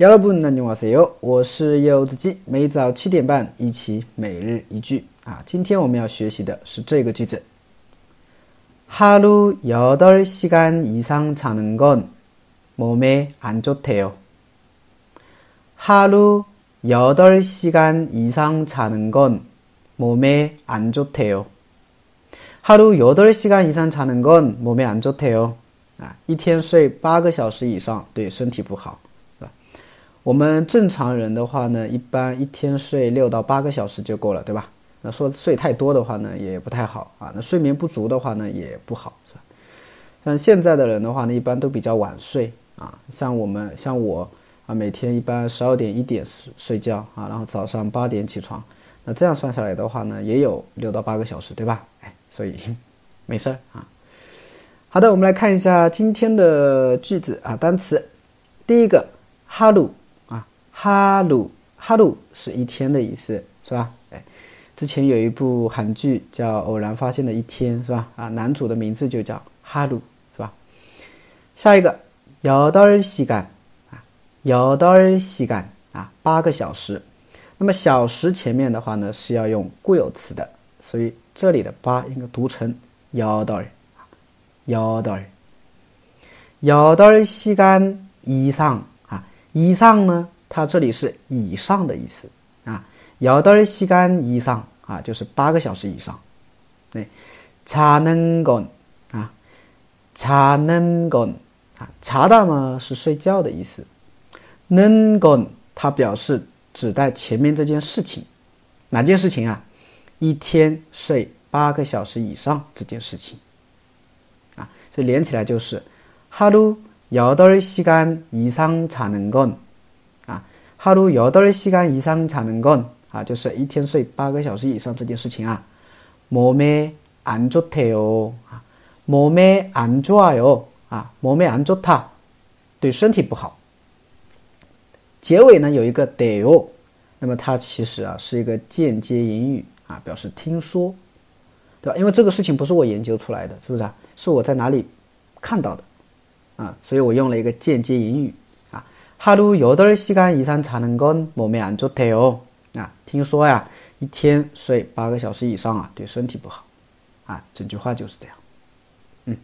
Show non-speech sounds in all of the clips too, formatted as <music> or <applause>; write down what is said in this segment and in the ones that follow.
여러분 안녕하세요. 我是柚子鸡每早七点半一起每日一句啊今天我们要学习的是这个句子 하루 8시간 이상 자는 건 몸에 안 좋대요. 하루 8시간 이상 자는 건 몸에 안 좋대요. 하루 8시간 이상 자는 건 몸에 안 좋대요. 啊，一天睡八个小时以上对身体不好。 我们正常人的话呢，一般一天睡六到八个小时就够了，对吧？那说睡太多的话呢，也不太好啊。那睡眠不足的话呢，也不好，是吧？像现在的人的话呢，一般都比较晚睡啊。像我们，像我啊，每天一般十二点一点睡睡觉啊，然后早上八点起床，那这样算下来的话呢，也有六到八个小时，对吧？哎，所以 <laughs> 没事儿啊。好的，我们来看一下今天的句子啊，单词，第一个哈鲁。哈鲁哈鲁是一天的意思，是吧？哎，之前有一部韩剧叫《偶然发现的一天》，是吧？啊，男主的名字就叫哈鲁，是吧？下一个，여덟시간啊，여덟시간啊，八个小时。那么小时前面的话呢是要用固有词的，所以这里的八应该读成여덟여덟여덟시간이상啊，以上呢？ 它这里是以上的意思啊，여덟시간以上啊，就是八个小时以上。对，자는 건， 啊，자는 건， 啊，자다嘛是睡觉的意思，는 건， 它表示指代前面这件事情，哪件事情啊？一天睡八个小时以上这件事情，啊，所以连起来就是하루여덟시간이상자는 건。 哈鲁여덟시간이상자는 건， 啊，就是一天睡八个小时以上这件事情啊，몸에안좋대 요， 啊，몸에안좋아 요， 啊，몸에안좋 다， 对身体不好。结尾呢有一个대 요， 那么它其实啊是一个间接引语啊，表示听说，对吧？因为这个事情不是我研究出来的，是不是啊？是我在哪里看到的啊？所以我用了一个间接引语。 하루여덟시간이상자는건몸에안좋대 요。 啊，听说呀，一天睡八个小时以上啊，对身体不好。啊，整句话就是这样。嗯，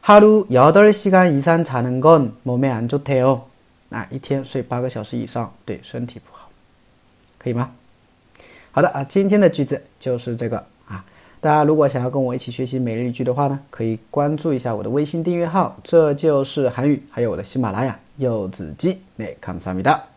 하루여덟시간이상자는건몸에안좋대 요。 啊，一天睡八个小时以上对身体不好，可以吗？好的啊，今天的句子就是这个。大家如果想要跟我一起学习每日一句的话呢，可以关注一下我的微信订阅号，这就是韩语，还有我的喜马拉雅 柚子鸡。那，감사합니다